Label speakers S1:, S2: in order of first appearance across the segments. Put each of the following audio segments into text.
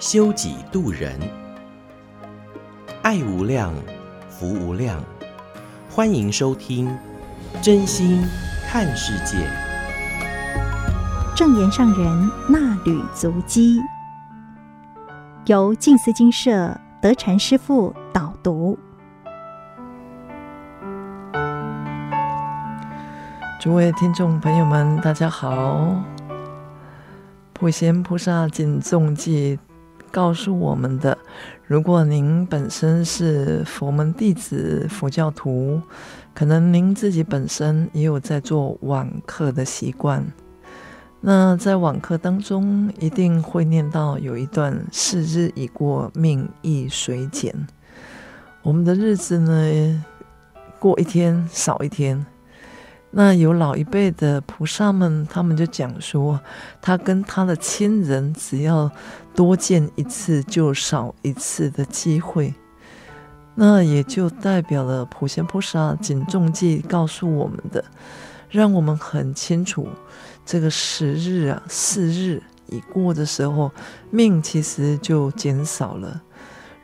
S1: 修己度人，爱无量，福无量。欢迎收听真心看世界，
S2: 正言上人那履足迹，由静思精舍德禅师父导读。
S3: 诸位听众朋友们，大家好。普贤菩萨谨重记告诉我们的：如果您本身是佛门弟子、佛教徒，可能您自己本身也有在做网课的习惯，那在网课当中一定会念到有一段“是日已过，命亦随减”。我们的日子呢，过一天少一天。那有老一辈的菩萨们，他们就讲说，他跟他的亲人只要多见一次，就少一次的机会。那也就代表了普贤菩萨谨重记告诉我们的，让我们很清楚，这个时日啊，四日已过的时候，命其实就减少了。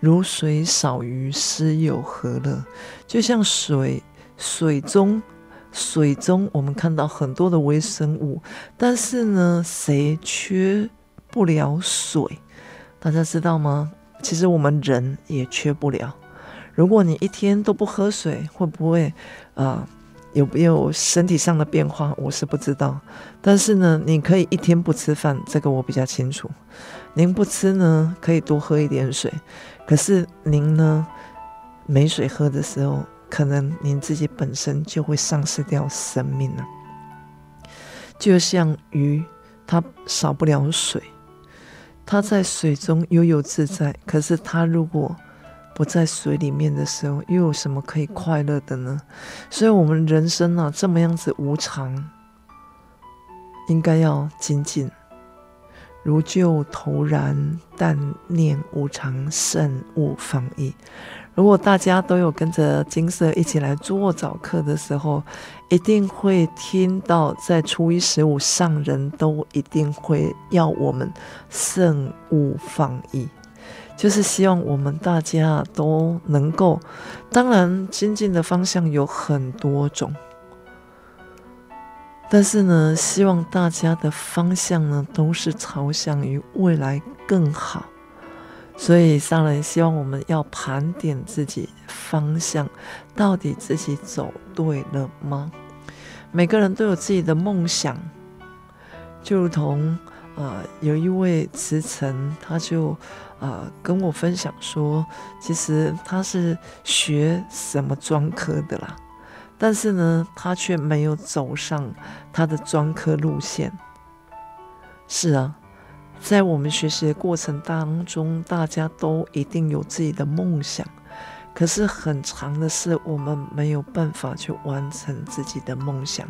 S3: 如水少鱼，失有何乐？就像水，水中，水中我们看到很多的微生物，但是呢，谁缺不了水？大家知道吗？其实我们人也缺不了。如果你一天都不喝水，会不会啊、有没有身体上的变化？我是不知道。但是呢，你可以一天不吃饭，这个我比较清楚。您不吃呢，可以多喝一点水。可是您呢，没水喝的时候，可能您自己本身就会丧失掉生命了。就像鱼，它少不了水，它在水中悠游自在。可是它如果不在水里面的时候，又有什么可以快乐的呢？所以，我们人生啊，这么样子无常，应该要精进。如旧投然，但念无常，慎勿放逸。如果大家都有跟着金色一起来做早课的时候，一定会听到，在初一十五上人都一定会要我们慎勿放逸。就是希望我们大家都能够，当然精进的方向有很多种，但是呢，希望大家的方向呢都是朝向于未来更好。所以上人希望我们要盘点自己方向，到底自己走对了吗？每个人都有自己的梦想，就如同。啊、呃，有一位慈诚，他就啊、呃、跟我分享说，其实他是学什么专科的啦，但是呢，他却没有走上他的专科路线。是啊，在我们学习的过程当中，大家都一定有自己的梦想，可是很长的是，我们没有办法去完成自己的梦想。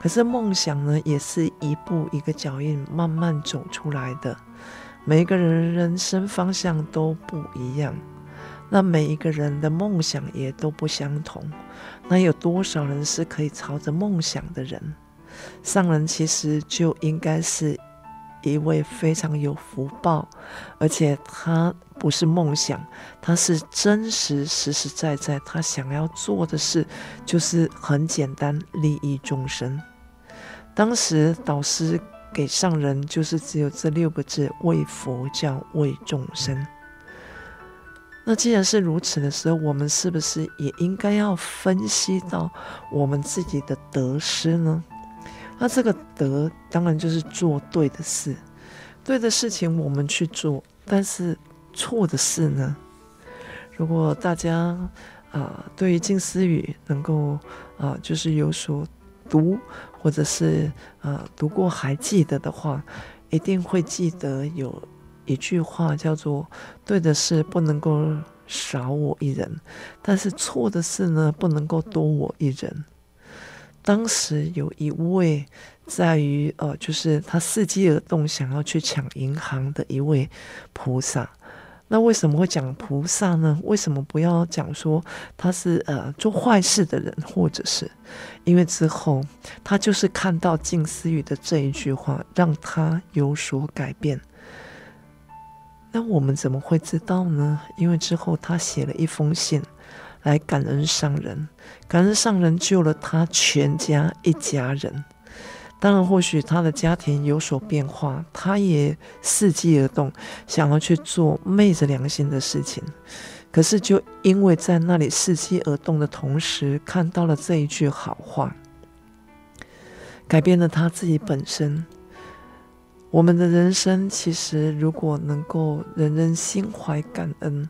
S3: 可是梦想呢，也是一步一个脚印慢慢走出来的。每一个人人生方向都不一样，那每一个人的梦想也都不相同。那有多少人是可以朝着梦想的人？上人其实就应该是一位非常有福报，而且他不是梦想，他是真实实实在在，他想要做的事就是很简单，利益众生。当时导师给上人就是只有这六个字：为佛教，为众生。那既然是如此的时候，我们是不是也应该要分析到我们自己的得失呢？那这个得当然就是做对的事，对的事情我们去做，但是错的事呢？如果大家啊、对于静思语能够啊、就是有所读。或者是呃读过还记得的话，一定会记得有一句话叫做：“对的事不能够少我一人，但是错的事呢，不能够多我一人。”当时有一位在于呃，就是他伺机而动，想要去抢银行的一位菩萨。那为什么会讲菩萨呢？为什么不要讲说他是呃做坏事的人，或者是因为之后他就是看到静思语的这一句话，让他有所改变。那我们怎么会知道呢？因为之后他写了一封信。来感恩上人，感恩上人救了他全家一家人。当然，或许他的家庭有所变化，他也伺机而动，想要去做昧着良心的事情。可是，就因为在那里伺机而动的同时，看到了这一句好话，改变了他自己本身。我们的人生，其实如果能够人人心怀感恩。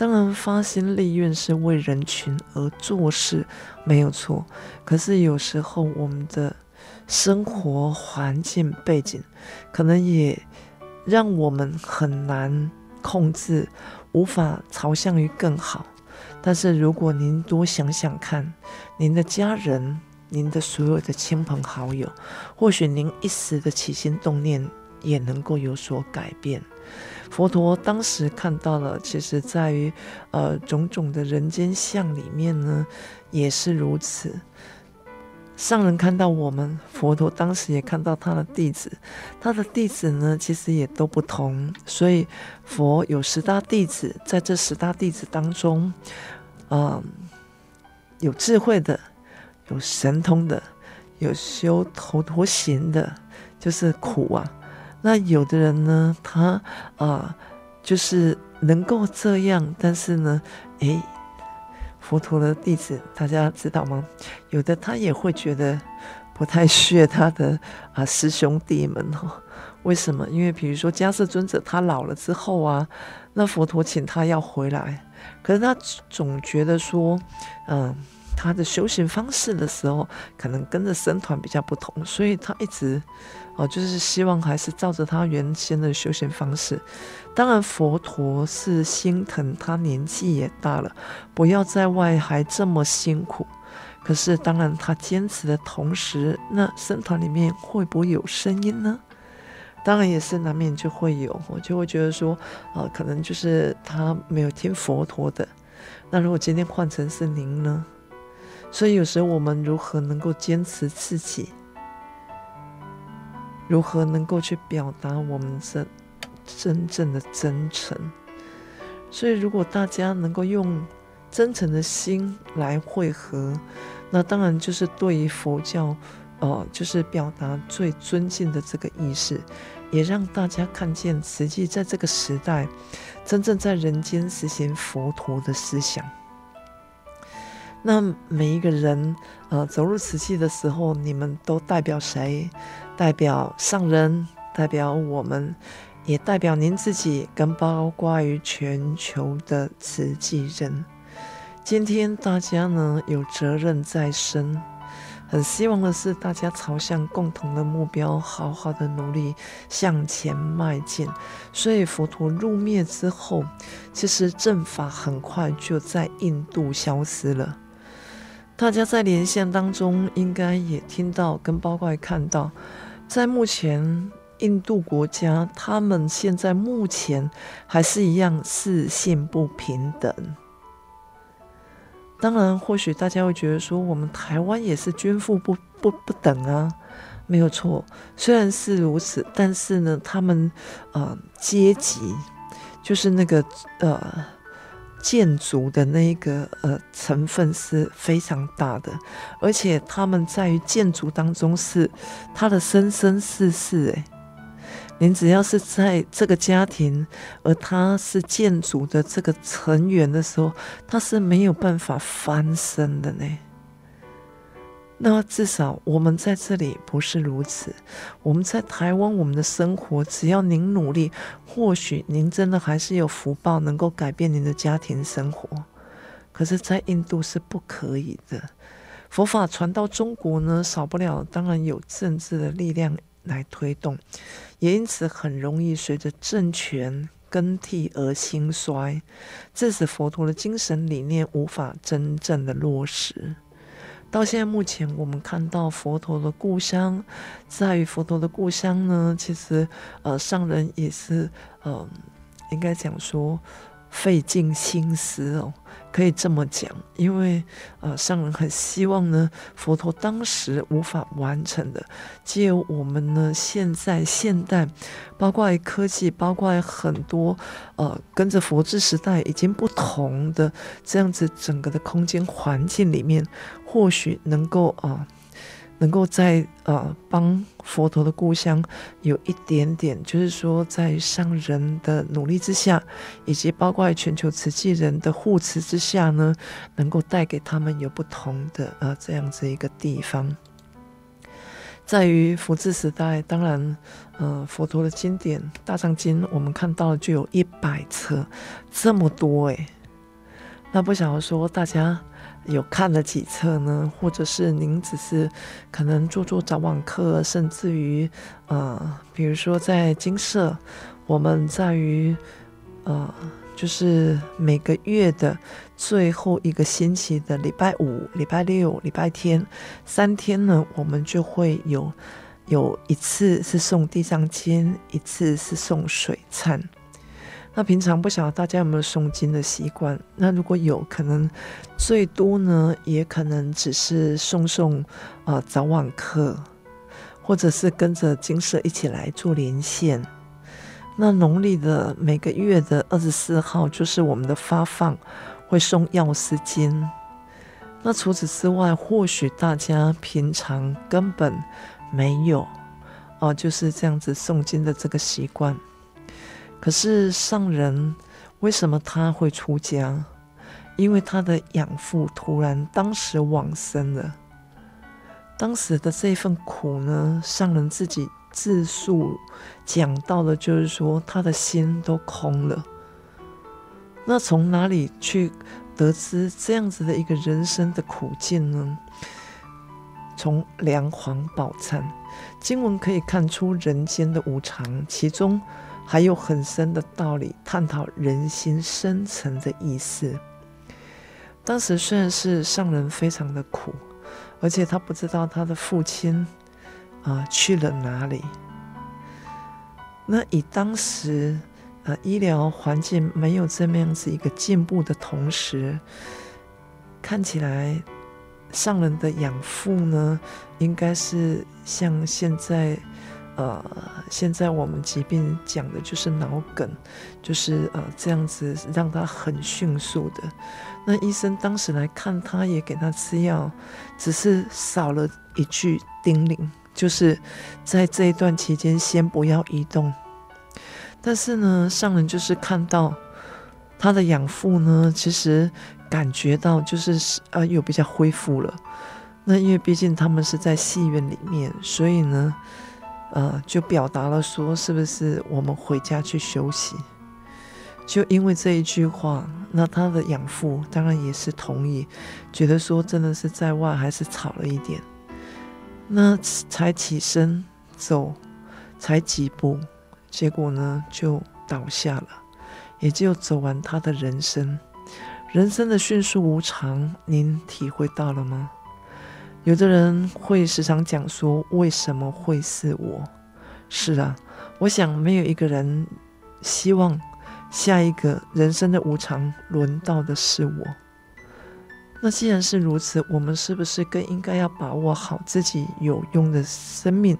S3: 当然，发心立愿是为人群而做事，没有错。可是有时候，我们的生活环境背景，可能也让我们很难控制，无法朝向于更好。但是，如果您多想想看，您的家人、您的所有的亲朋好友，或许您一时的起心动念，也能够有所改变。佛陀当时看到了，其实在于，呃，种种的人间相里面呢，也是如此。上人看到我们，佛陀当时也看到他的弟子，他的弟子呢，其实也都不同。所以佛有十大弟子，在这十大弟子当中，嗯、有智慧的，有神通的，有修头陀行的，就是苦啊。那有的人呢，他啊、就是能够这样，但是呢，诶，佛陀的弟子，大家知道吗？有的他也会觉得不太屑他的啊师兄弟们哈。为什么？因为比如说迦叶尊者他老了之后啊，那佛陀请他要回来，可是他总觉得说，嗯、他的修行方式的时候，可能跟着僧团比较不同，所以他一直。哦，就是希望还是照着他原先的修行方式。当然，佛陀是心疼他年纪也大了，不要在外还这么辛苦。可是，当然他坚持的同时，那僧团里面会不会有声音呢？当然也是难免就会有，我就会觉得说，呃，可能就是他没有听佛陀的。那如果今天换成是您呢？所以有时候我们如何能够坚持自己？如何能够去表达我们真 真正的真诚？所以，如果大家能够用真诚的心来会合，那当然就是对于佛教，呃，就是表达最尊敬的这个意识，也让大家看见，实际在这个时代，真正在人间实行佛陀的思想。那每一个人，呃，走入瓷器的时候，你们都代表谁？代表上人，代表我们，也代表您自己，跟包括于全球的慈济人。今天大家呢，有责任在身，很希望的是大家朝向共同的目标，好好的努力向前迈进。所以佛陀入灭之后，其实正法很快就在印度消失了。大家在连线当中，应该也听到跟包括看到。在目前印度国家，他们现在目前还是一样四性不平等。当然，或许大家会觉得说，我们台湾也是均富不不不等啊，没有错。虽然是如此，但是呢，他们呃阶级就是那个呃。建筑的那个呃成分是非常大的，而且他们在于建筑当中是他的生生世世。诶，您只要是在这个家庭，而他是建筑的这个成员的时候，他是没有办法翻身的呢。那至少我们在这里不是如此。我们在台湾，我们的生活，只要您努力，或许您真的还是有福报，能够改变您的家庭生活。可是，在印度是不可以的。佛法传到中国呢，少不了当然有政治的力量来推动，也因此很容易随着政权更替而兴衰，致使佛陀的精神理念无法真正的落实。到现在目前，我们看到佛陀的故乡，在于佛陀的故乡呢，其实呃上人也是嗯、呃，应该讲说。费尽心思哦，可以这么讲，因为呃，上人很希望呢，佛陀当时无法完成的，借我们呢，现在现代，包括科技，包括很多呃，跟着佛治时代已经不同的这样子整个的空间环境里面，或许能够啊。能够在呃帮佛陀的故乡有一点点，就是说在上人的努力之下，以及包括全球瓷器人的护持之下呢，能够带给他们有不同的呃这样子一个地方。在于佛治时代，当然呃佛陀的经典《大藏经》，我们看到了就有一百册，这么多诶。那不想要说大家。有看了几册呢？或者是您只是可能做做早晚课，甚至于呃，比如说在精舍，我们在于呃，就是每个月的最后一个星期的礼拜五、礼拜六、礼拜天三天呢，我们就会有有一次是送地藏经，一次是送水忏。那平常不晓得大家有没有诵经的习惯？那如果有可能，最多呢，也可能只是诵诵啊早晚课，或者是跟着精舍一起来做连线。那农历的每个月的二十四号就是我们的发放，会送药师经。那除此之外，或许大家平常根本没有啊，就是这样子诵经的这个习惯。可是上人为什么他会出家？因为他的养父突然当时往生了。当时的这份苦呢，上人自己自述讲到的，就是说他的心都空了。那从哪里去得知这样子的一个人生的苦境呢？从梁皇宝忏经文可以看出人间的无常，其中。还有很深的道理，探讨人心深层的意思。当时虽然是上人非常的苦，而且他不知道他的父亲啊、去了哪里。那以当时啊、呃、医疗环境没有这么样子一个进步的同时，看起来上人的养父呢，应该是像现在。呃，现在我们疾病讲的就是脑梗，就是呃这样子让他很迅速的。那医生当时来看他，也给他吃药，只是少了一句叮咛，就是在这一段期间先不要移动。但是呢，上人就是看到他的养父呢，其实感觉到就是呃又比较恢复了。那因为毕竟他们是在戏院里面，所以呢。呃，就表达了说，是不是我们回家去休息？就因为这一句话，那他的养父当然也是同意，觉得说真的是在外还是吵了一点，那才起身走，才几步，结果呢就倒下了，也就走完他的人生。人生的迅速无常，您体会到了吗？有的人会时常讲说：“为什么会是我？”是啊，我想没有一个人希望下一个人生的无常轮到的是我。那既然是如此，我们是不是更应该要把握好自己有用的生命、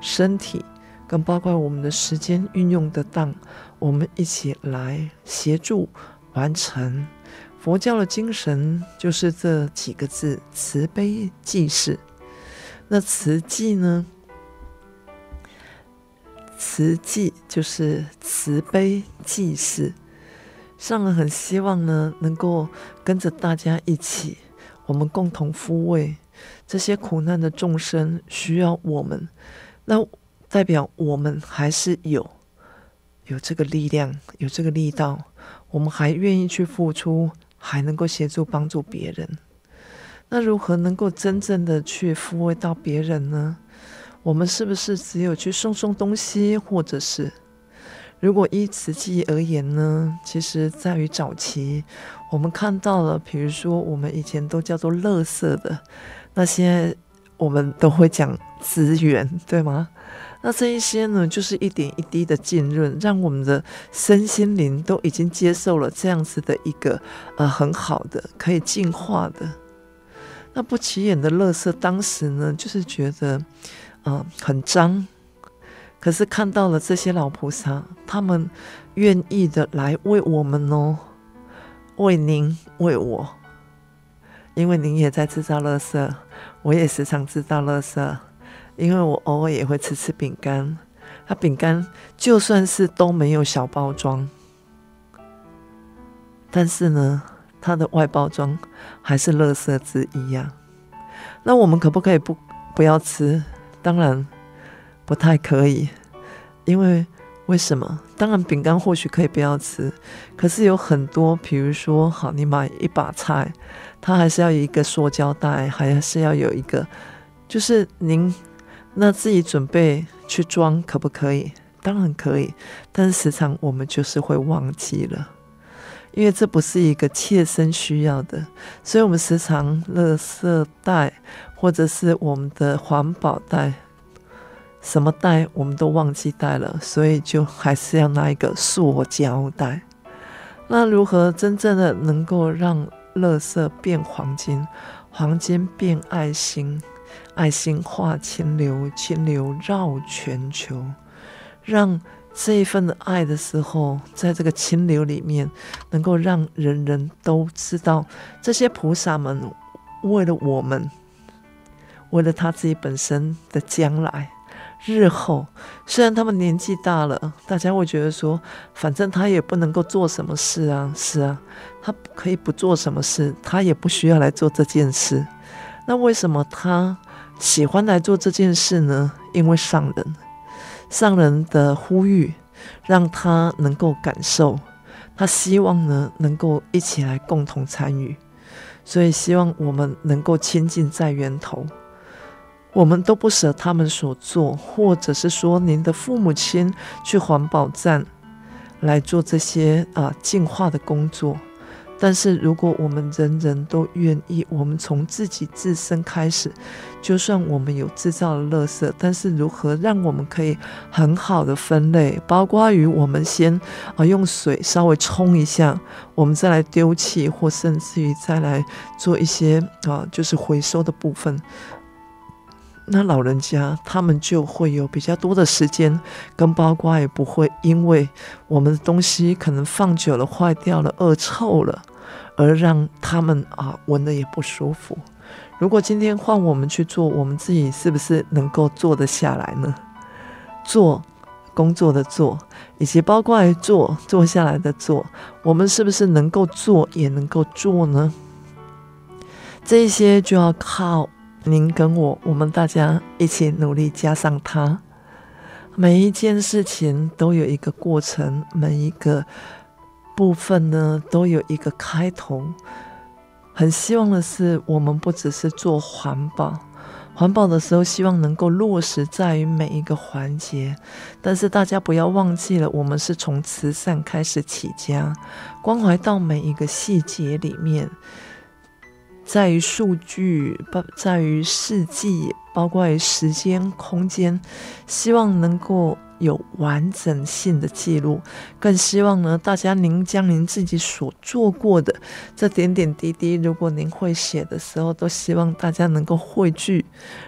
S3: 身体，跟包括我们的时间运用得当，我们一起来协助完成。佛教的精神就是这几个字：慈悲济世。那慈济呢？慈济就是慈悲济世。上人很希望呢，能够跟着大家一起，我们共同抚慰这些苦难的众生，需要我们。那代表我们还是有有这个力量，有这个力道，我们还愿意去付出。还能够协助帮助别人，那如何能够真正的去抚慰到别人呢？我们是不是只有去送送东西，或者是如果依慈济而言呢？其实在于早期，我们看到了，比如说我们以前都叫做乐色的，那些我们都会讲资源，对吗？那这一些呢，就是一点一滴的浸润，让我们的身心灵都已经接受了这样子的一个呃很好的可以净化的。那不起眼的垃圾，当时呢，就是觉得。嗯、很脏，可是看到了这些老菩萨，他们愿意的来为我们哦，为您，为我，因为您也在制造垃圾，我也时常制造垃圾，因为我偶尔也会吃吃饼干，它饼干就算是都没有小包装，但是呢，它的外包装还是垃圾之一呀。那我们可不可以不不要吃？当然不太可以，因为为什么？当然饼干或许可以不要吃，可是有很多，比如说，好，你买一把菜，它还是要有一个塑胶袋，还是要有一个，就是您那自己准备去装，可不可以？当然可以，但是时常我们就是会忘记了，因为这不是一个切身需要的，所以我们时常垃圾袋。或者是我们的环保袋，什么袋我们都忘记带了，所以就还是要拿一个塑胶袋。那如何真正的能够让垃圾变黄金，黄金变爱心，爱心化清流，清流绕全球，让这一份爱的时候，在这个清流里面，能够让人人都知道，这些菩萨们为了我们。为了他自己本身的将来，日后虽然他们年纪大了，大家会觉得说，反正他也不能够做什么事啊，是啊，他可以不做什么事，他也不需要来做这件事。那为什么他喜欢来做这件事呢？因为上人，上人的呼吁，让他能够感受，他希望呢能够一起来共同参与，所以希望我们能够亲近在源头。我们都不舍他们所做，或者是说您的父母亲去环保站来做这些啊净化的工作。但是如果我们人人都愿意，我们从自己自身开始，就算我们有制造的垃圾，但是如何让我们可以很好的分类，包括于我们先啊用水稍微冲一下，我们再来丢弃，或甚至于再来做一些啊就是回收的部分。那老人家他们就会有比较多的时间，跟包括也不会因为我们的东西可能放久了坏掉了、恶臭了，而让他们啊闻的也不舒服。如果今天换我们去做，我们自己是不是能够做得下来呢？做工作的做，以及包括做做下来的做，我们是不是能够做也能够做呢？这些就要靠。您跟我，我们大家一起努力，加上他，每一件事情都有一个过程，每一个部分呢都有一个开头。很希望的是，我们不只是做环保，环保的时候希望能够落实在于每一个环节。但是大家不要忘记了，我们是从慈善开始起家，关怀到每一个细节里面。在于数据，不在于事迹，包括时间、空间，希望能够有完整性的记录。更希望呢，大家您将您自己所做过的这点点滴滴，如果您会写的时候，都希望大家能够汇聚，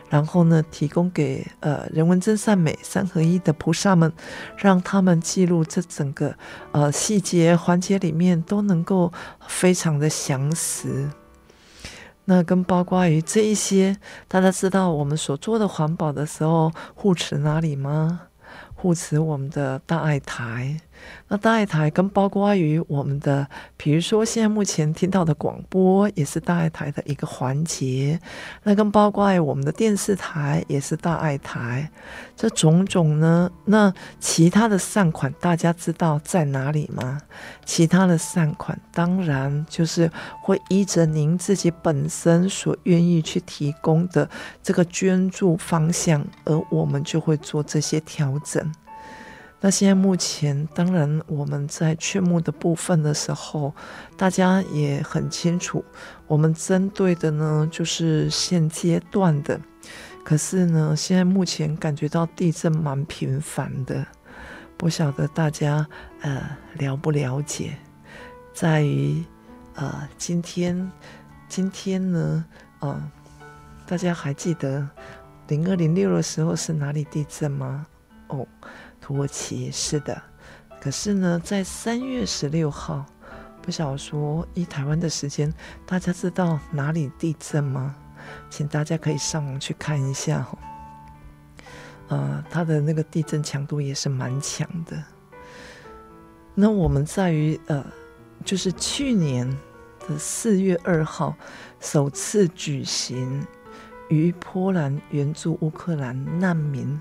S3: 然后呢，提供给呃人文真善美三合一的菩萨们，让他们记录这整个呃细节环节里面都能够非常的详实。那跟包括于这一些，大家知道我们所做的环保的时候，护持哪里吗？护持我们的大爱台，那大爱台跟包括于我们的，比如说现在目前听到的广播，也是大爱台的一个环节。那跟包括于我们的电视台，也是大爱台。这种种呢，那其他的善款，大家知道在哪里吗？其他的善款，当然就是会依着您自己本身所愿意去提供的这个捐助方向，而我们就会做这些调整。那现在目前，当然我们在劝募的部分的时候，大家也很清楚，我们针对的呢就是现阶段的。可是呢，现在目前感觉到地震蛮频繁的，不晓得大家呃了不了解？在于呃今天，今天呢，呃，大家还记得零二零六的时候是哪里地震吗？哦。土耳其是的，可是呢，在三月十六号，不晓得说以台湾的时间，大家知道哪里地震吗？请大家可以上网去看一下哈。呃，它的那个地震强度也是蛮强的。那我们在于呃，就是去年的四月二号首次举行于波兰援助乌克兰难民。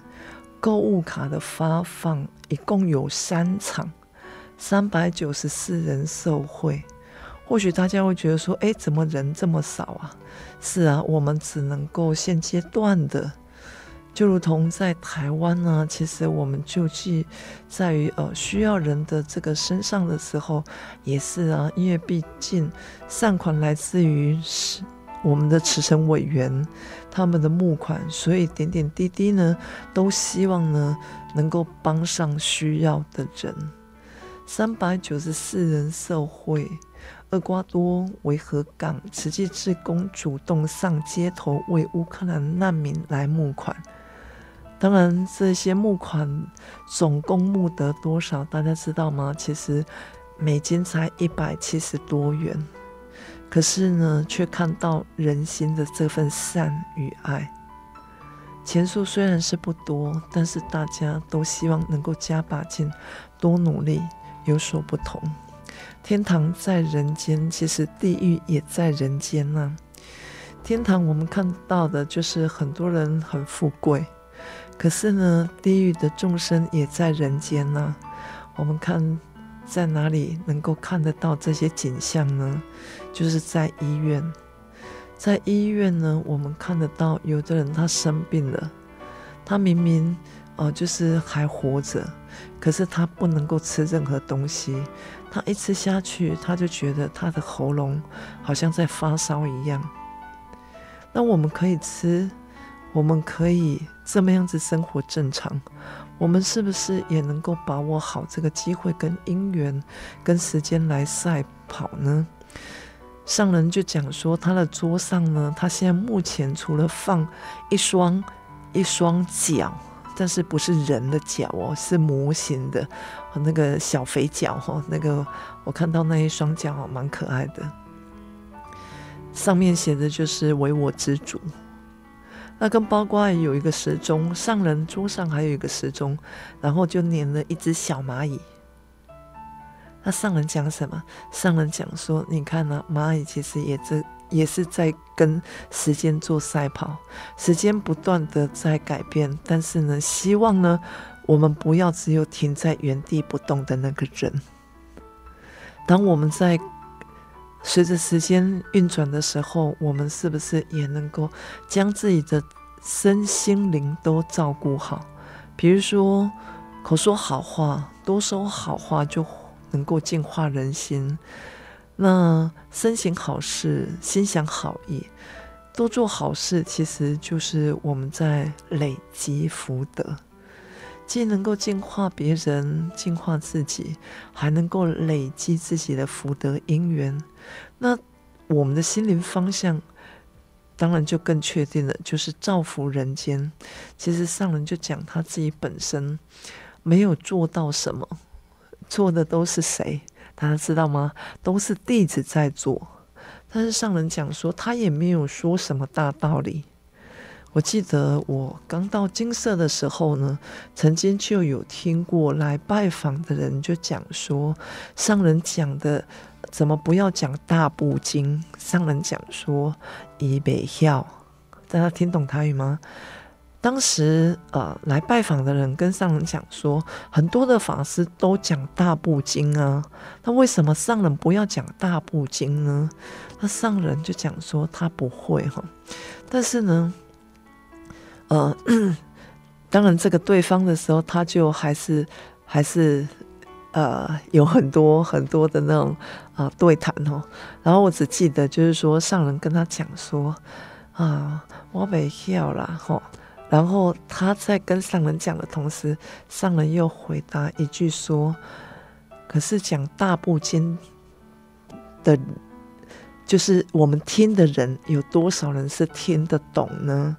S3: 购物卡的发放一共有三场，三百九十四人受惠。或许大家会觉得说：“哎，怎么人这么少啊？”是啊，我们只能够现阶段的，就如同在台湾呢，其实我们就济在于呃需要人的这个身上的时候，也是啊，因为毕竟善款来自于。我们的慈诚委员，他们的募款，所以点点滴滴呢，都希望呢能够帮上需要的人。三百九十四人受惠，厄瓜多维和港慈济志工主动上街头为乌克兰难民来募款。当然，这些募款总共募得多少，大家知道吗？其实美金才一百七十多元。可是呢，却看到人心的这份善与爱。钱数虽然是不多，但是大家都希望能够加把劲，多努力，有所不同。天堂在人间，其实地狱也在人间呢、啊。天堂我们看到的就是很多人很富贵，可是呢，地狱的众生也在人间呢、啊。我们看。在哪里能够看得到这些景象呢？就是在医院，在医院呢，我们看得到有的人他生病了，他明明呃就是还活着，可是他不能够吃任何东西，他一吃下去，他就觉得他的喉咙好像在发烧一样。那我们可以吃，我们可以这么样子生活正常。我们是不是也能够把握好这个机会跟因缘跟时间来赛跑呢？上人就讲说，他的桌上呢，他现在目前除了放一双一双脚，但是不是人的脚哦，是模型的和那个小肥脚哦，那个我看到那一双脚蛮可爱的，上面写的就是唯我之主。那跟包括有一个时钟，上人桌上还有一个时钟，然后就粘了一只小蚂蚁。那上人讲什么？上人讲说：“你看呢、蚂蚁其实也这也是在跟时间做赛跑，时间不断的在改变，但是呢，希望呢，我们不要只有停在原地不动的那个人。当我们在。”随着时间运转的时候，我们是不是也能够将自己的身心灵都照顾好？比如说，口说好话，多说好话，就能够净化人心。那身行好事，心想好意，多做好事，其实就是我们在累积福德。既能够净化别人、净化自己，还能够累积自己的福德因缘，那我们的心灵方向当然就更确定了，就是造福人间。其实上人就讲他自己本身没有做到什么，做的都是谁？大家知道吗？都是弟子在做。但是上人讲说，他也没有说什么大道理。我记得我刚到金色的时候呢，曾经就有听过来拜访的人就讲说，上人讲的怎么不要讲大部经？上人讲说以北孝，大家听懂台语吗？当时呃来拜访的人跟上人讲说，很多的法师都讲大部经啊，那为什么上人不要讲大部经呢？那上人就讲说他不会哈，但是呢，呃，当然这个对方的时候，他就还是还是呃有很多很多的那种啊、对谈哦，然后我只记得就是说上人跟他讲说啊，我没要啦吼。然后他在跟上人讲的同时，上人又回答一句说：“可是讲大部经的，就是我们听的人有多少人是听得懂呢？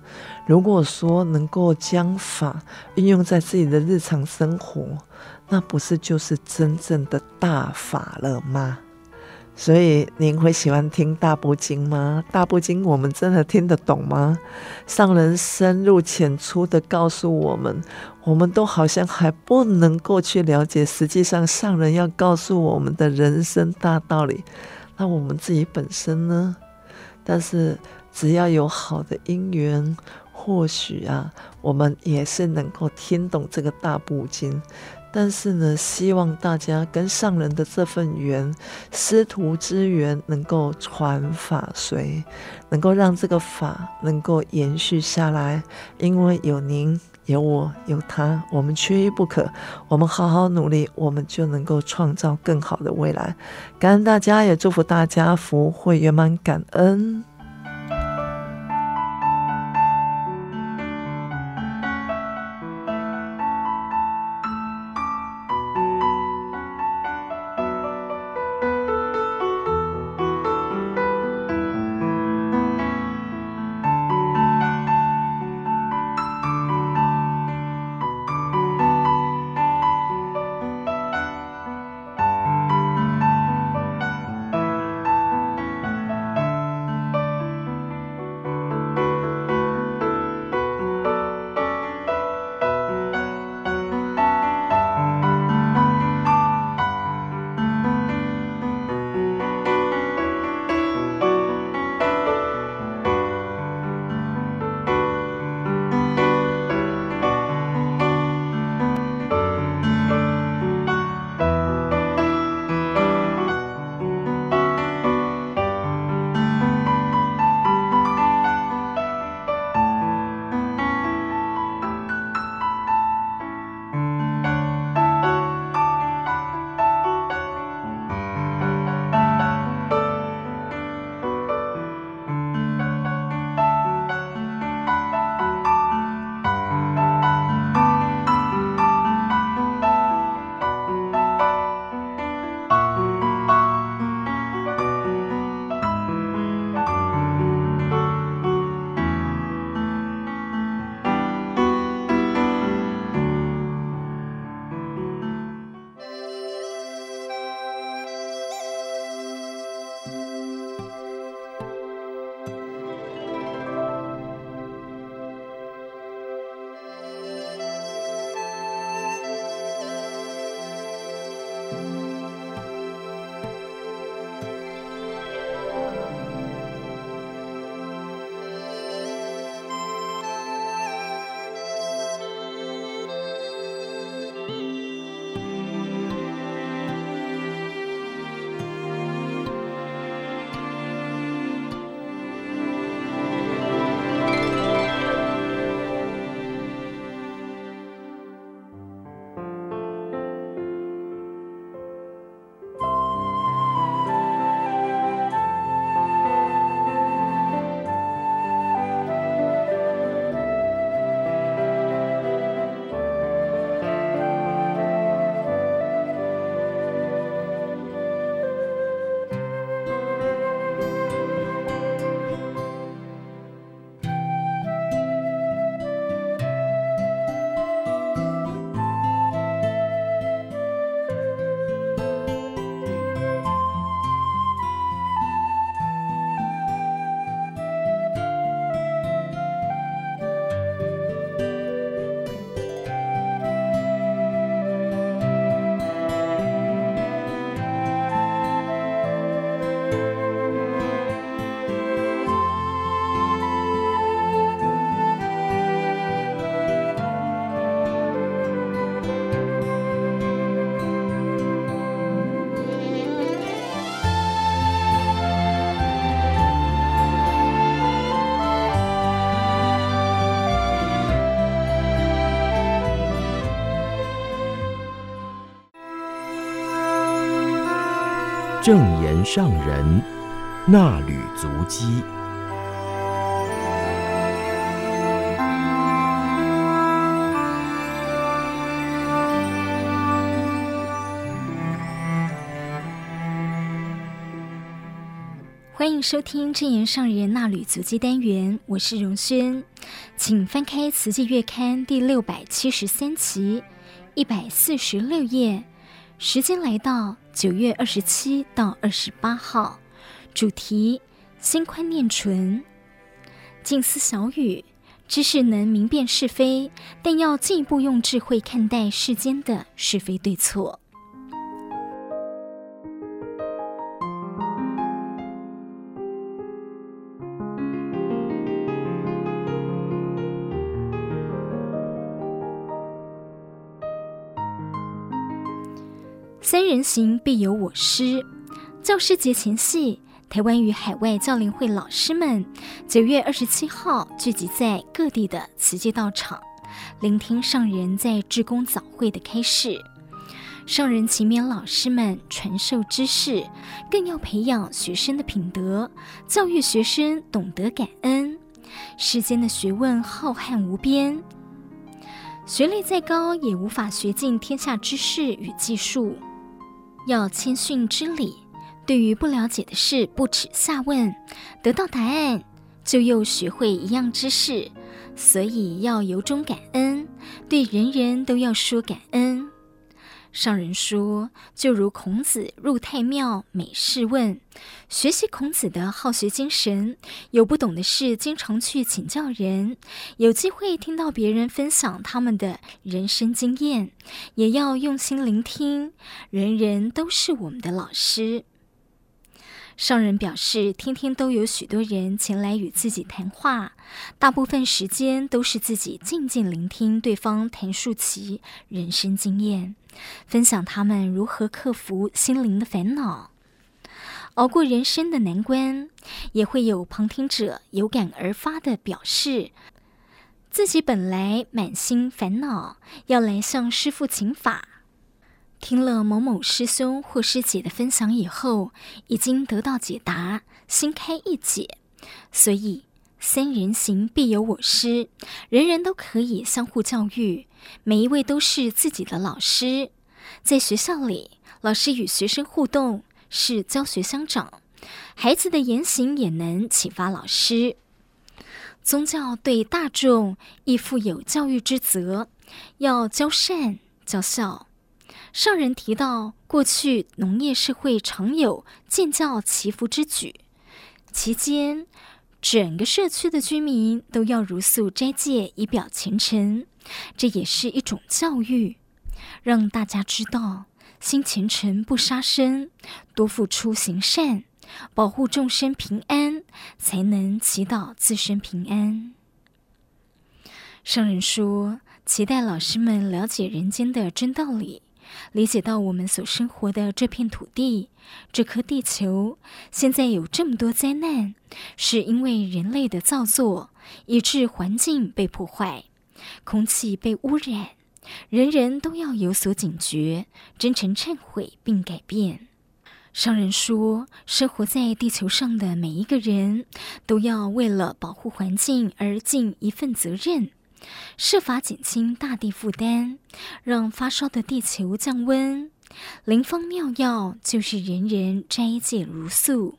S3: 如果说能够将法运用在自己的日常生活，那不是就是真正的大法了吗？”所以您会喜欢听大部经吗？大部经我们真的听得懂吗？上人深入浅出的告诉我们，我们都好像还不能够去了解。实际上，上人要告诉我们的人生大道理，那我们自己本身呢？但是只要有好的因缘，或许啊，我们也是能够听懂这个大部经。但是呢，希望大家跟上人的这份缘，师徒之缘能够传法随，能够让这个法能够延续下来。因为有您，有我，有他，我们缺一不可。我们好好努力，我们就能够创造更好的未来。感恩大家，也祝福大家福慧圆满，感恩。
S1: 正言上人那履足迹。
S4: 欢迎收听正言上人衲履足迹单元，我是荣轩，请翻开《慈济月刊》第六百七十三期一百四十六页，时间来到九月二十七到二十八号，主题：心宽念纯，静思小语，知识能明辨是非，但要进一步用智慧看待世间的是非对错。三人行必有我师。教师节前夕，台湾与海外教联会老师们九月二十七号聚集在各地的慈济道场，聆听上人在志工早会的开示。上人勤勉老师们传授知识，更要培养学生的品德，教育学生懂得感恩。世间的学问浩瀚无边，学历再高也无法学尽天下知识与技术。要谦逊知礼，对于不了解的事不耻下问，得到答案就又学会一样知识，所以要由衷感恩，对人人都要说感恩。上人说，就如孔子入太庙，每事问，学习孔子的好学精神，有不懂的事经常去请教人，有机会听到别人分享他们的人生经验，也要用心聆听，人人都是我们的老师。上人表示，天天都有许多人前来与自己谈话，大部分时间都是自己静静聆听对方谈述其人生经验，分享他们如何克服心灵的烦恼，熬过人生的难关。也会有旁听者有感而发的表示，自己本来满心烦恼，要来向师父请法。听了某某师兄或师姐的分享以后，已经得到解答，心开意解。所以三人行必有我师，人人都可以相互教育，每一位都是自己的老师。在学校里，老师与学生互动是教学相长，孩子的言行也能启发老师。宗教对大众亦负有教育之责，要教善教孝。上人提到，过去农业社会常有建教祈福之举，期间整个社区的居民都要茹素斋戒以表虔诚，这也是一种教育，让大家知道心虔诚不杀生，多付出行善，保护众生平安，才能祈祷自身平安。上人说，期待老师们了解人间的真道理。理解到我们所生活的这片土地，这颗地球，现在有这么多灾难，是因为人类的造作，以致环境被破坏，空气被污染。人人都要有所警觉，真诚忏悔并改变。商人说，生活在地球上的每一个人，都要为了保护环境而尽一份责任。设法减轻大地负担，让发烧的地球降温。灵方妙药就是人人斋戒如素，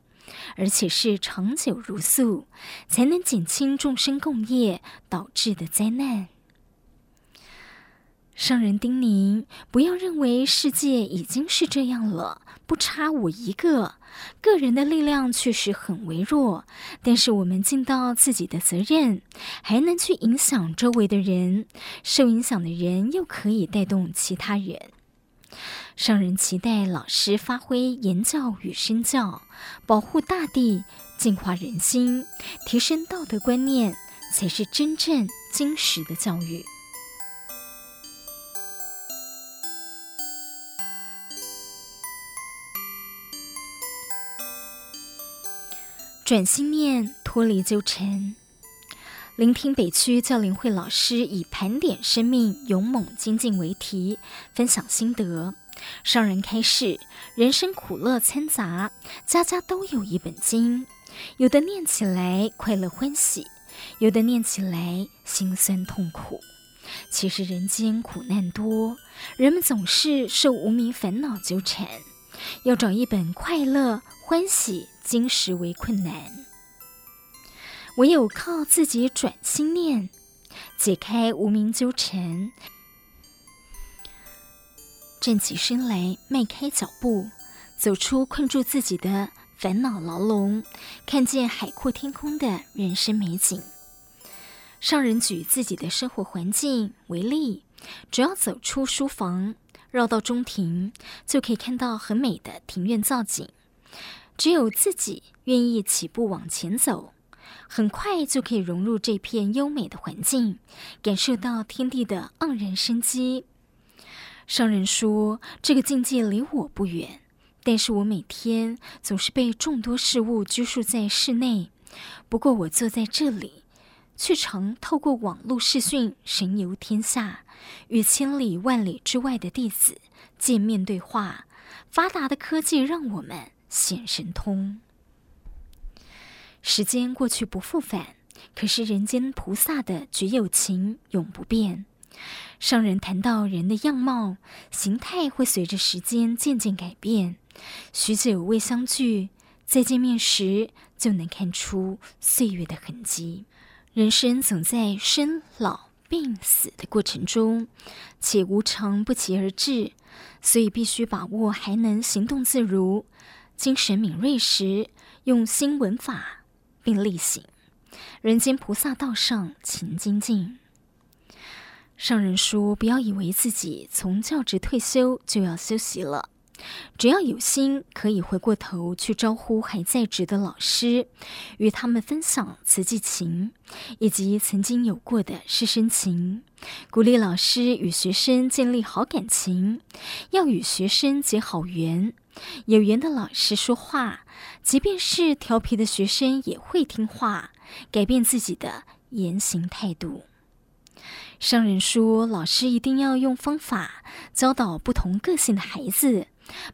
S4: 而且是长久如素，才能减轻众生共业导致的灾难。商人叮咛，不要认为世界已经是这样了，不差我一个。个人的力量确实很微弱，但是我们尽到自己的责任，还能去影响周围的人，受影响的人又可以带动其他人。商人期待老师发挥言教与身教，保护大地，净化人心，提升道德观念，才是真正精实的教育。转心念，脱离纠缠。聆听北区教联会老师以盘点生命、勇猛精进为题，分享心得，上人开示：人生苦乐参杂，家家都有一本经，有的念起来快乐欢喜，有的念起来心酸痛苦。其实人间苦难多，人们总是受无名烦恼纠缠，要找一本快乐欢喜经实为困难。唯有靠自己转心念，解开无明纠缠，站起身来，迈开脚步，走出困住自己的烦恼牢笼，看见海阔天空的人生美景。上人举自己的生活环境为例，只要走出书房，绕到中庭，就可以看到很美的庭院造景。只有自己愿意起步往前走，很快就可以融入这片优美的环境，感受到天地的盎然生机。上人说：“这个境界离我不远，但是我每天总是被众多事物拘束在室内。不过我坐在这里。”却常透过网络视讯神游天下，与千里万里之外的弟子见面对话。发达的科技让我们显神通。时间过去不复返，可是人间菩萨的绝有情永不变。上人谈到人的样貌形态会随着时间渐渐改变，许久未相聚，再见面时就能看出岁月的痕迹。人生总在生老病死的过程中，且无常不期而至，所以必须把握还能行动自如、精神敏锐时，用心闻法并力行。人间菩萨道上勤精进。上人说：“不要以为自己从教职退休就要休息了。”只要有心，可以回过头去招呼还在职的老师，与他们分享慈济情，以及曾经有过的师生情，鼓励老师与学生建立好感情，要与学生结好缘。有缘的老师说话，即便是调皮的学生也会听话，改变自己的言行态度。商人说，老师一定要用方法教导不同个性的孩子。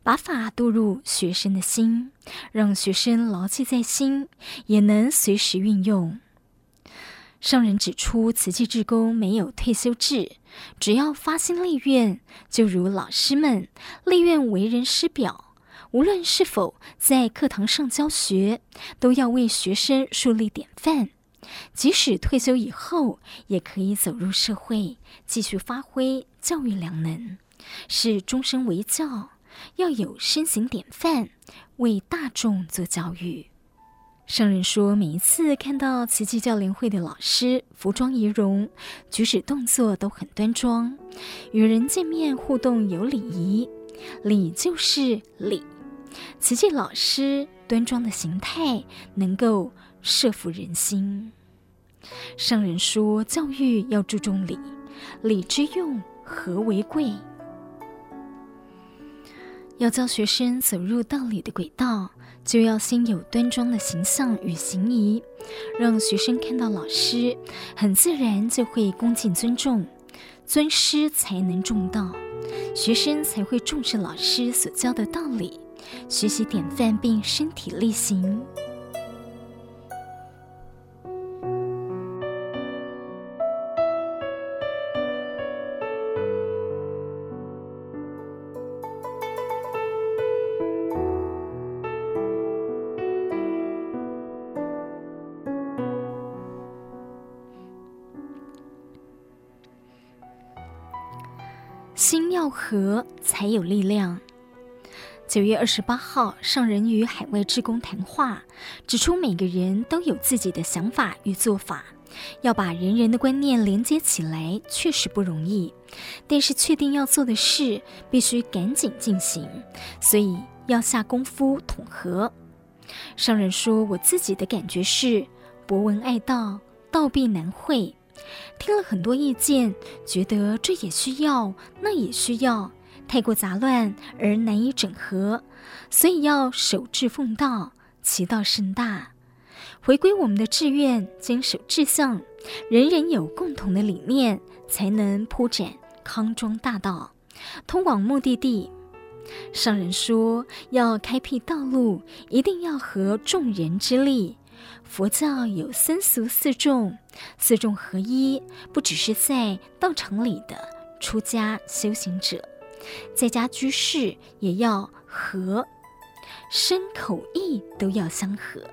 S4: 把法渡入学生的心，让学生牢记在心，也能随时运用。上人指出，慈济志工没有退休制，只要发心立愿，就如老师们立愿为人师表，无论是否在课堂上教学，都要为学生树立典范。即使退休以后，也可以走入社会，继续发挥教育良能，是终身为教。要有身行典范，为大众做教育。上人说，每一次看到慈济教联会的老师，服装仪容、举止动作都很端庄，与人见面互动有礼仪，礼就是礼。慈济老师端庄的形态，能够摄服人心。上人说，教育要注重礼，礼之用，和为贵。要教学生走入道理的轨道，就要先有端庄的形象与行仪，让学生看到老师，很自然就会恭敬尊重。尊师才能重道，学生才会重视老师所教的道理，学习典范并身体力行。和，才有力量。九月二十八号，上人与海外志工谈话，指出每个人都有自己的想法与做法，要把人人的观念连接起来，确实不容易。但是确定要做的事，必须赶紧进行，所以要下功夫统合。上人说：“我自己的感觉是，博闻爱道，道必难会。”听了很多意见，觉得这也需要，那也需要，太过杂乱而难以整合，所以要守志奉道，其道甚大。回归我们的志愿，坚守志向，人人有共同的理念，才能铺展康庄大道，通往目的地。
S5: 上人说，要开辟道路，一定要合众人之力。佛教有僧俗四众，四众合一，不只是在道场里的出家修行者，在家居士也要合，身口意都要相合，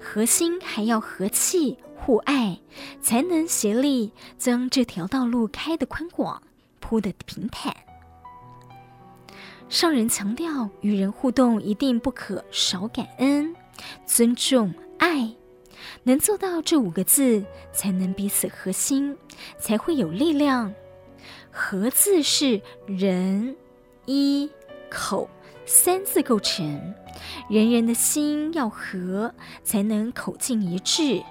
S5: 合心还要和气互爱，才能协力将这条道路开得宽广，铺得平坦。上人强调，与人互动一定不可少感恩、尊重、爱，能做到这五个字，才能彼此合心，才会有力量。合字是人、一、口三字构成，人人的心要合，才能口径一致，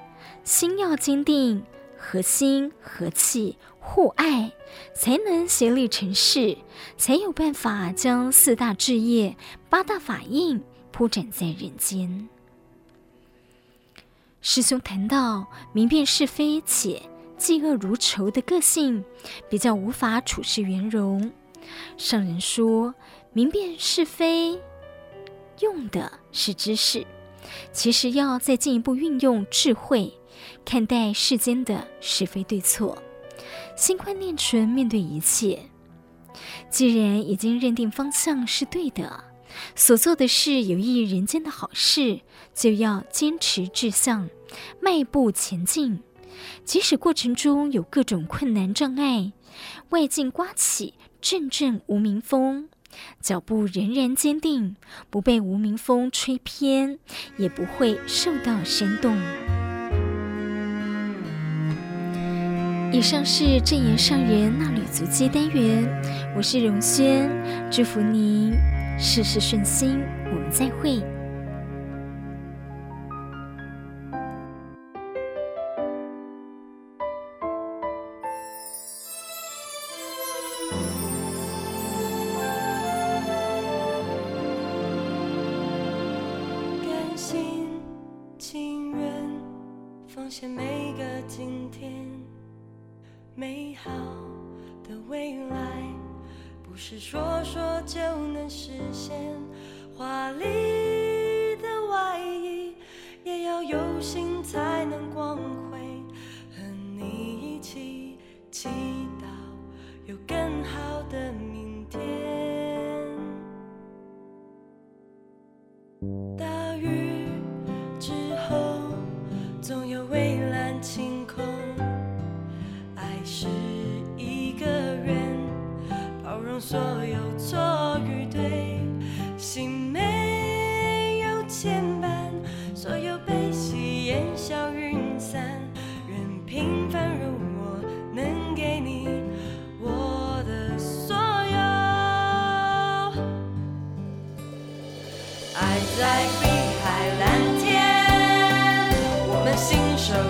S5: 心要坚定，合心和气。互爱，才能协力成事，才有办法将四大志业、八大法印铺展在人间。师兄谈到明辨是非且嫉恶如仇的个性，比较无法处事圆融。上人说，明辨是非用的是知识，其实要再进一步运用智慧，看待世间的是非对错。心宽念纯，面对一切。既然已经认定方向是对的，所做的事有益人间的好事，就要坚持志向，迈步前进。即使过程中有各种困难障碍，外境刮起阵阵无名风，脚步仍然坚定，不被无名风吹偏，也不会受到煽动。以上是正言上人衲履足迹单元，我是荣轩，祝福您事事顺心，我们再
S6: 会。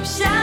S6: 想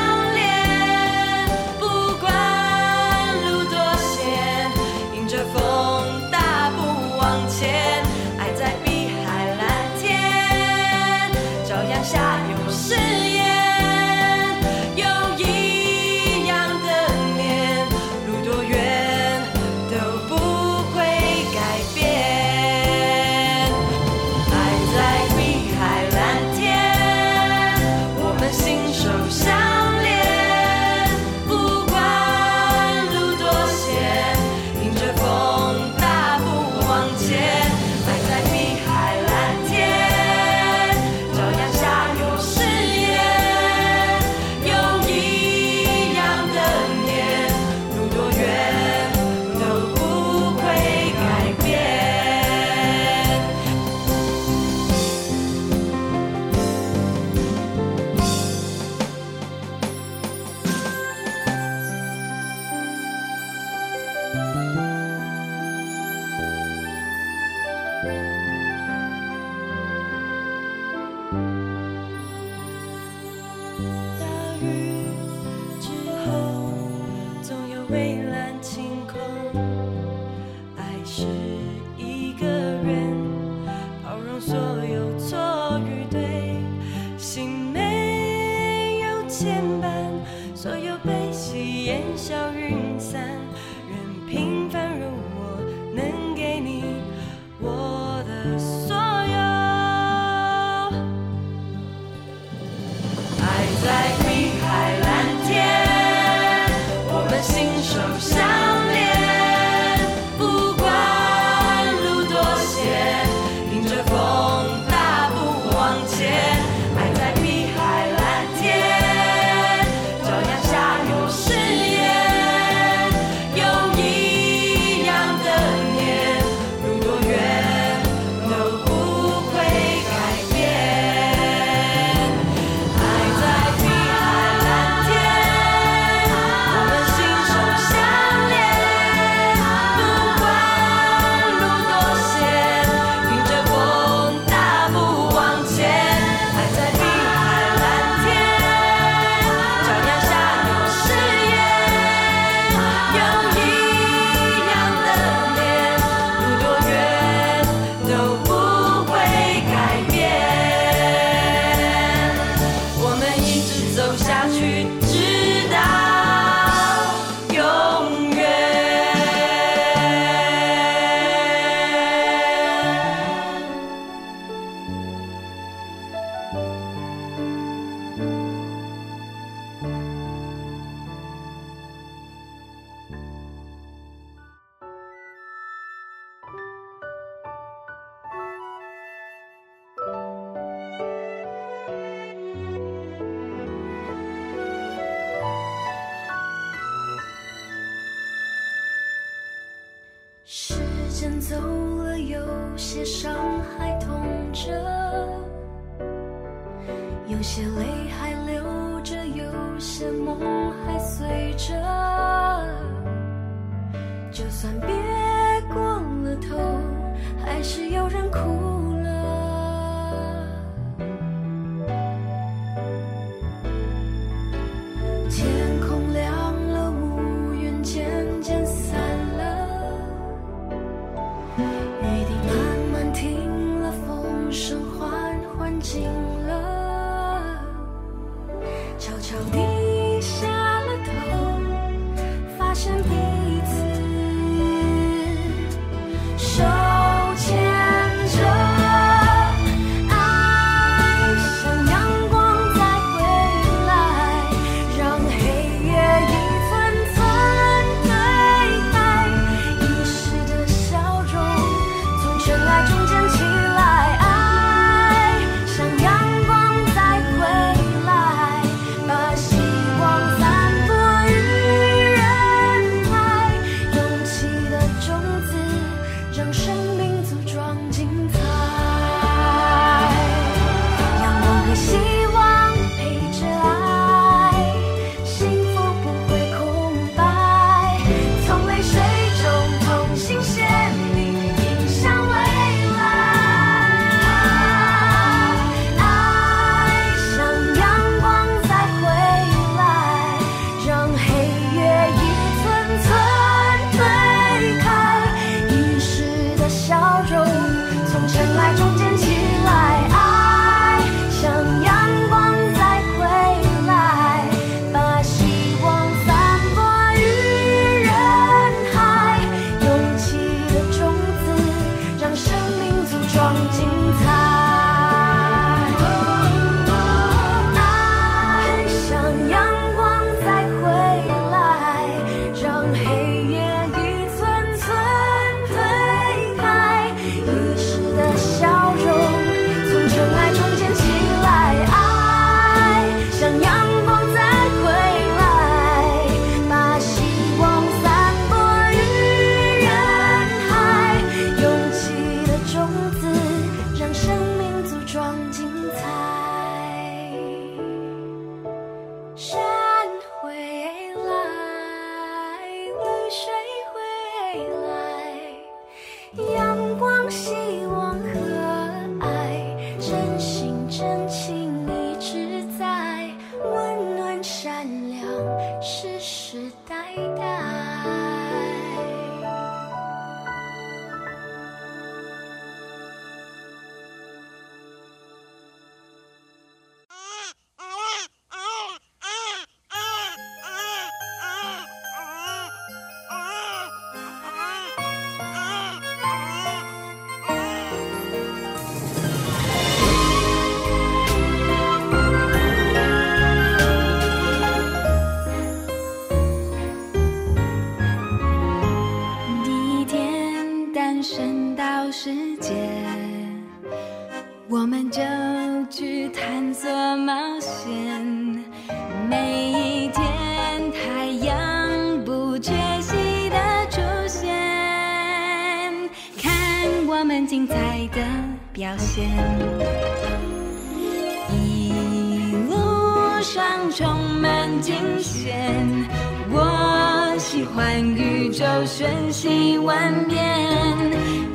S6: 喜欢宇宙瞬息万变，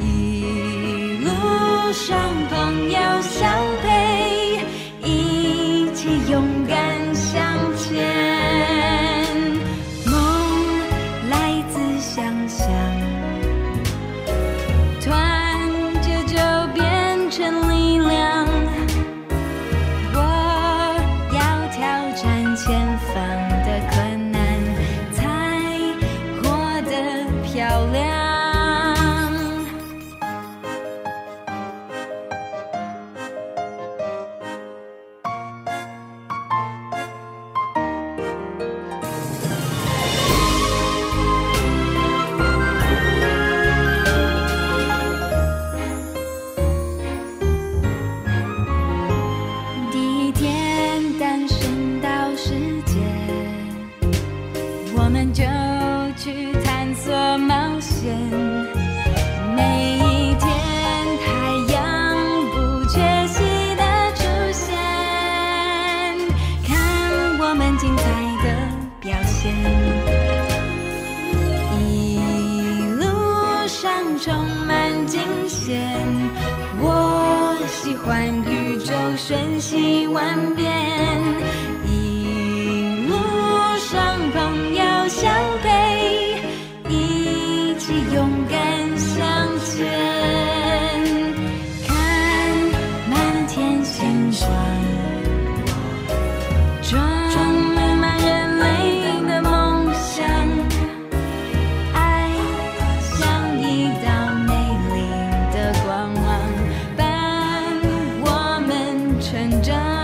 S6: 一路上朋友相陪，一起拥抱。成长。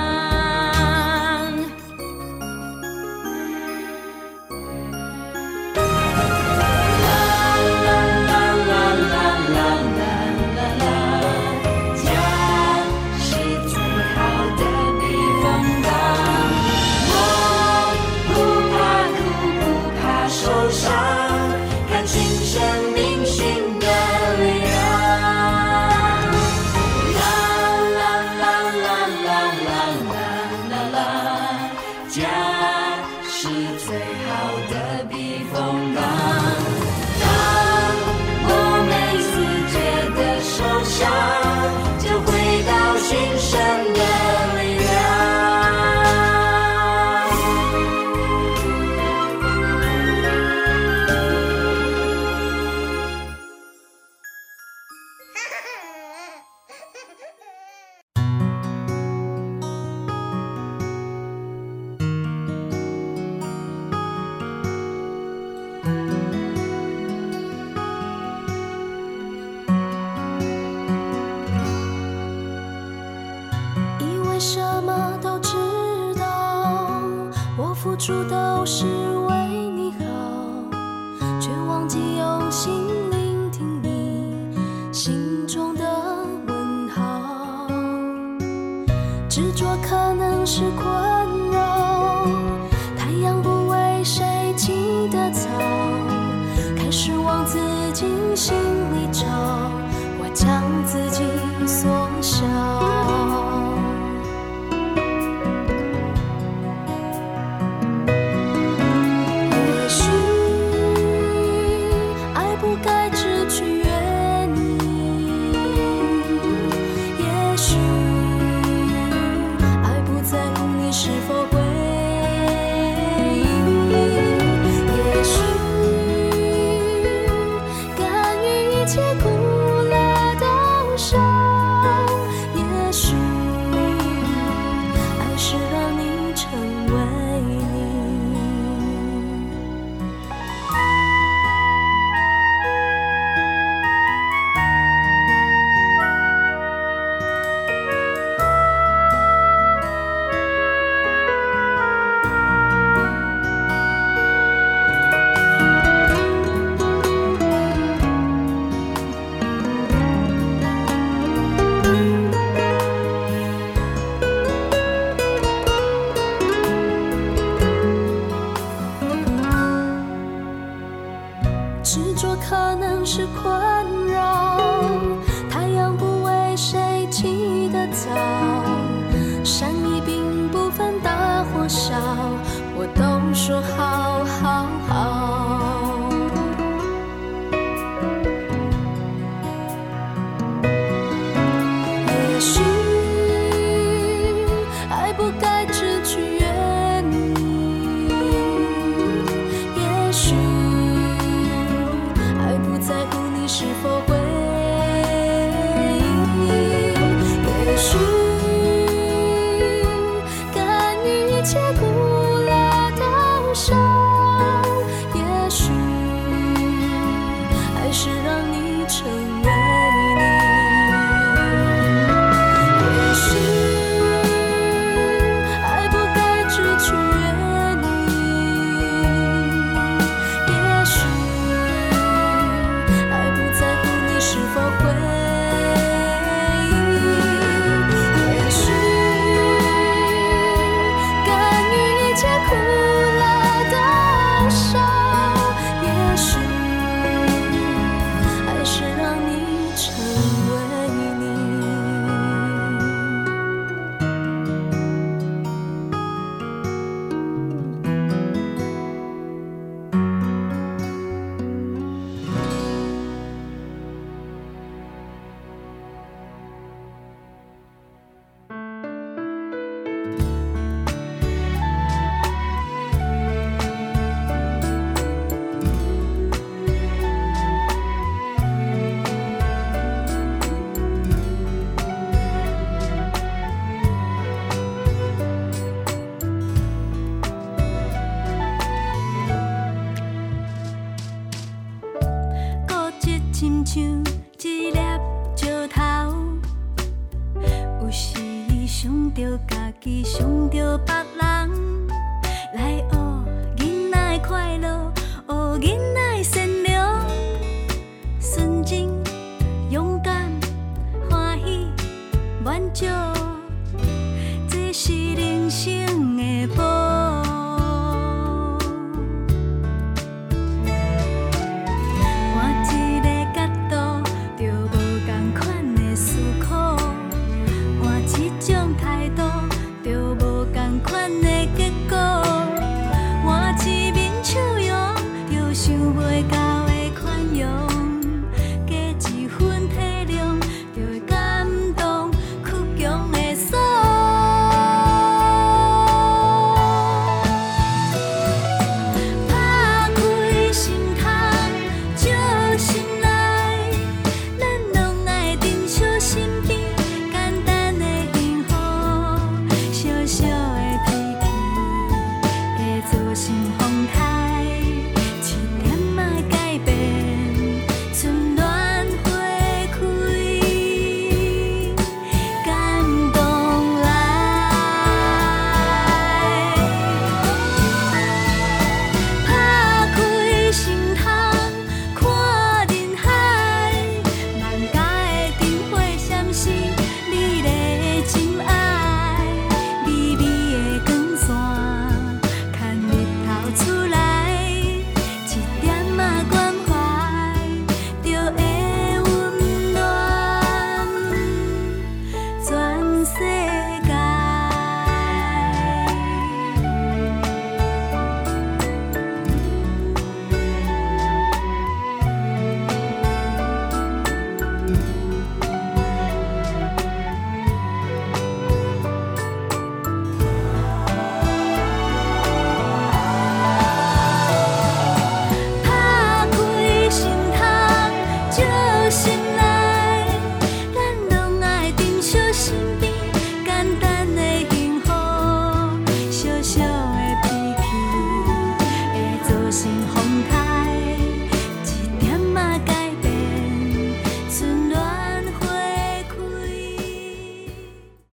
S6: 未到的宽容。